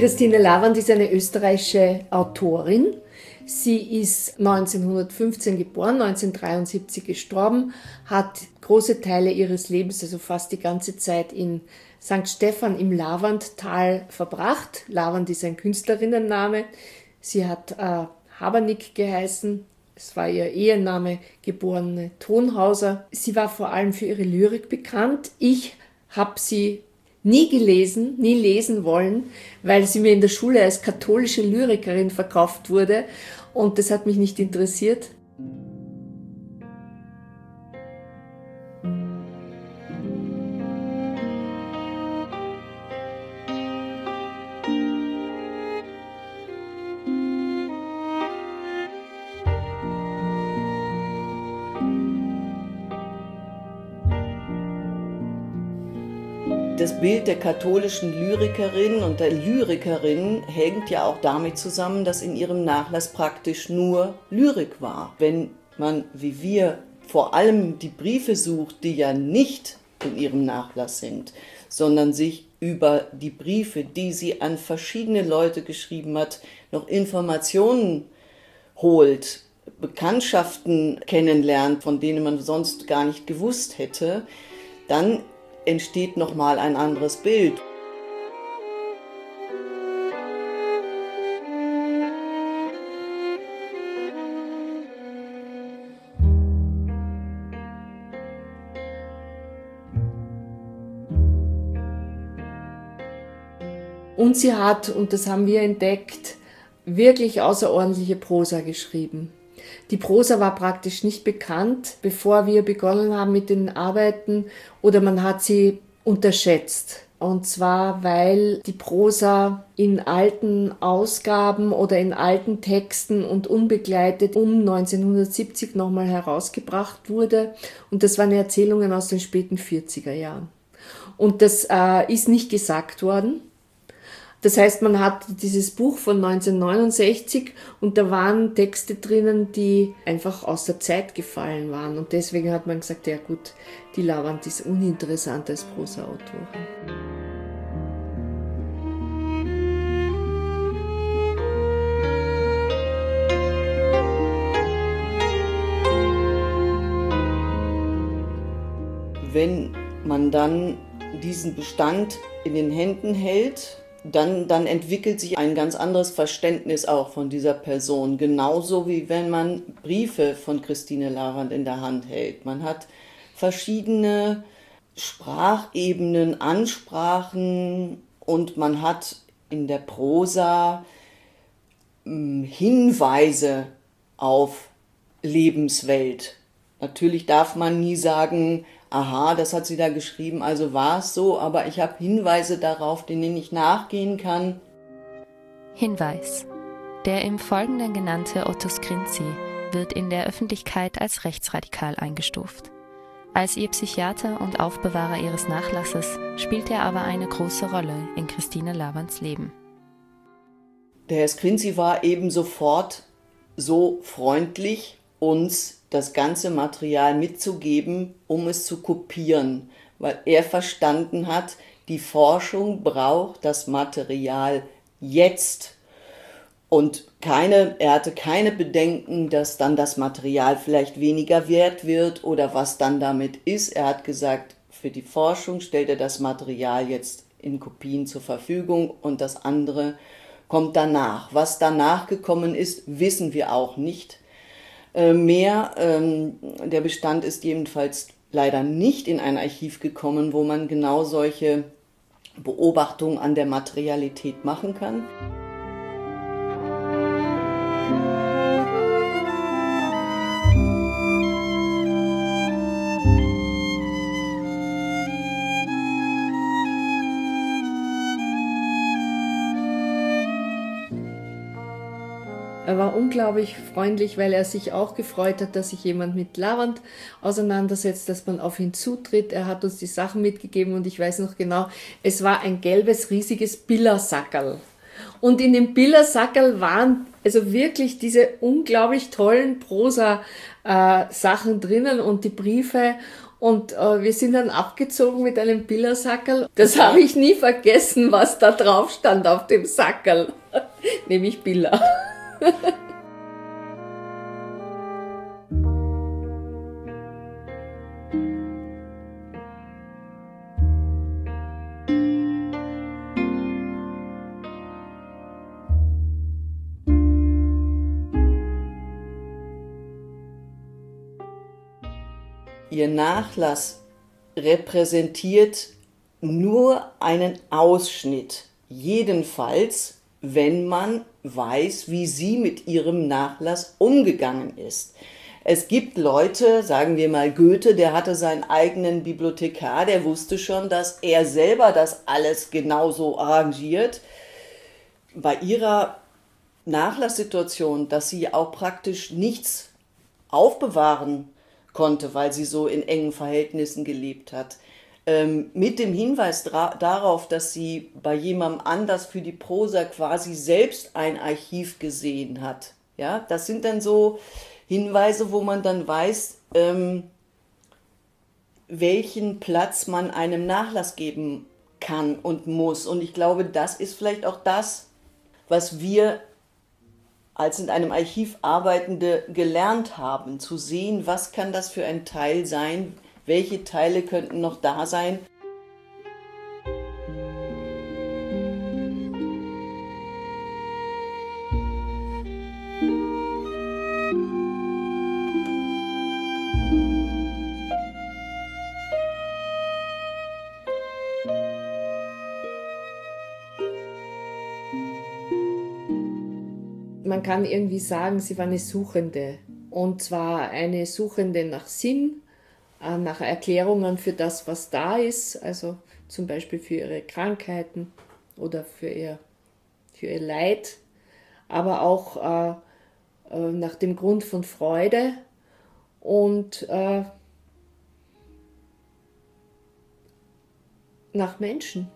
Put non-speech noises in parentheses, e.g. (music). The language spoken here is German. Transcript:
Christine Lavand ist eine österreichische Autorin. Sie ist 1915 geboren, 1973 gestorben, hat große Teile ihres Lebens, also fast die ganze Zeit in St. Stephan im Lavandtal verbracht. Lavand ist ein Künstlerinnenname. Sie hat äh, Habernick geheißen. Es war ihr Ehenname, geborene Tonhauser. Sie war vor allem für ihre Lyrik bekannt. Ich habe sie nie gelesen, nie lesen wollen, weil sie mir in der Schule als katholische Lyrikerin verkauft wurde und das hat mich nicht interessiert. Das Bild der katholischen Lyrikerin und der Lyrikerin hängt ja auch damit zusammen, dass in ihrem Nachlass praktisch nur Lyrik war. Wenn man, wie wir, vor allem die Briefe sucht, die ja nicht in ihrem Nachlass sind, sondern sich über die Briefe, die sie an verschiedene Leute geschrieben hat, noch Informationen holt, Bekanntschaften kennenlernt, von denen man sonst gar nicht gewusst hätte, dann entsteht nochmal ein anderes Bild. Und sie hat, und das haben wir entdeckt, wirklich außerordentliche Prosa geschrieben. Die Prosa war praktisch nicht bekannt, bevor wir begonnen haben mit den Arbeiten oder man hat sie unterschätzt. Und zwar, weil die Prosa in alten Ausgaben oder in alten Texten und unbegleitet um 1970 nochmal herausgebracht wurde. Und das waren Erzählungen aus den späten 40er Jahren. Und das äh, ist nicht gesagt worden. Das heißt, man hat dieses Buch von 1969 und da waren Texte drinnen, die einfach aus der Zeit gefallen waren. Und deswegen hat man gesagt, ja gut, die Lavand ist uninteressant als Prosa-Autorin. Wenn man dann diesen Bestand in den Händen hält, dann, dann entwickelt sich ein ganz anderes Verständnis auch von dieser Person. Genauso wie wenn man Briefe von Christine Larand in der Hand hält. Man hat verschiedene Sprachebenen, Ansprachen und man hat in der Prosa hm, Hinweise auf Lebenswelt. Natürlich darf man nie sagen, aha, das hat sie da geschrieben, also war es so, aber ich habe Hinweise darauf, denen ich nachgehen kann. Hinweis. Der im Folgenden genannte Otto Skrinzi wird in der Öffentlichkeit als rechtsradikal eingestuft. Als ihr Psychiater und Aufbewahrer ihres Nachlasses spielt er aber eine große Rolle in Christine Lavands Leben. Der Herr Skrinzi war eben sofort so freundlich, uns das ganze Material mitzugeben, um es zu kopieren, weil er verstanden hat, die Forschung braucht das Material jetzt. Und keine, er hatte keine Bedenken, dass dann das Material vielleicht weniger wert wird oder was dann damit ist. Er hat gesagt, für die Forschung stellt er das Material jetzt in Kopien zur Verfügung und das andere kommt danach. Was danach gekommen ist, wissen wir auch nicht. Äh, mehr. Ähm, der Bestand ist jedenfalls leider nicht in ein Archiv gekommen, wo man genau solche Beobachtungen an der Materialität machen kann. Unglaublich freundlich, weil er sich auch gefreut hat, dass sich jemand mit Lavand auseinandersetzt, dass man auf ihn zutritt. Er hat uns die Sachen mitgegeben und ich weiß noch genau, es war ein gelbes, riesiges Billersackerl. Und in dem Billersackerl waren also wirklich diese unglaublich tollen Prosa-Sachen äh, drinnen und die Briefe Und äh, wir sind dann abgezogen mit einem Billersackerl. Das habe ich nie vergessen, was da drauf stand auf dem Sackerl. (laughs) Nämlich Biller. (laughs) Ihr Nachlass repräsentiert nur einen Ausschnitt, jedenfalls wenn man weiß, wie sie mit ihrem Nachlass umgegangen ist. Es gibt Leute, sagen wir mal Goethe, der hatte seinen eigenen Bibliothekar, der wusste schon, dass er selber das alles genauso arrangiert. Bei ihrer Nachlasssituation, dass sie auch praktisch nichts aufbewahren konnte, weil sie so in engen Verhältnissen gelebt hat. Ähm, mit dem Hinweis darauf, dass sie bei jemandem anders für die Prosa quasi selbst ein Archiv gesehen hat. Ja, das sind dann so Hinweise, wo man dann weiß, ähm, welchen Platz man einem Nachlass geben kann und muss. Und ich glaube, das ist vielleicht auch das, was wir als in einem Archiv Arbeitende gelernt haben, zu sehen, was kann das für ein Teil sein, welche Teile könnten noch da sein. Man kann irgendwie sagen, sie war eine Suchende. Und zwar eine Suchende nach Sinn, äh, nach Erklärungen für das, was da ist, also zum Beispiel für ihre Krankheiten oder für ihr, für ihr Leid, aber auch äh, äh nach dem Grund von Freude und äh, nach Menschen.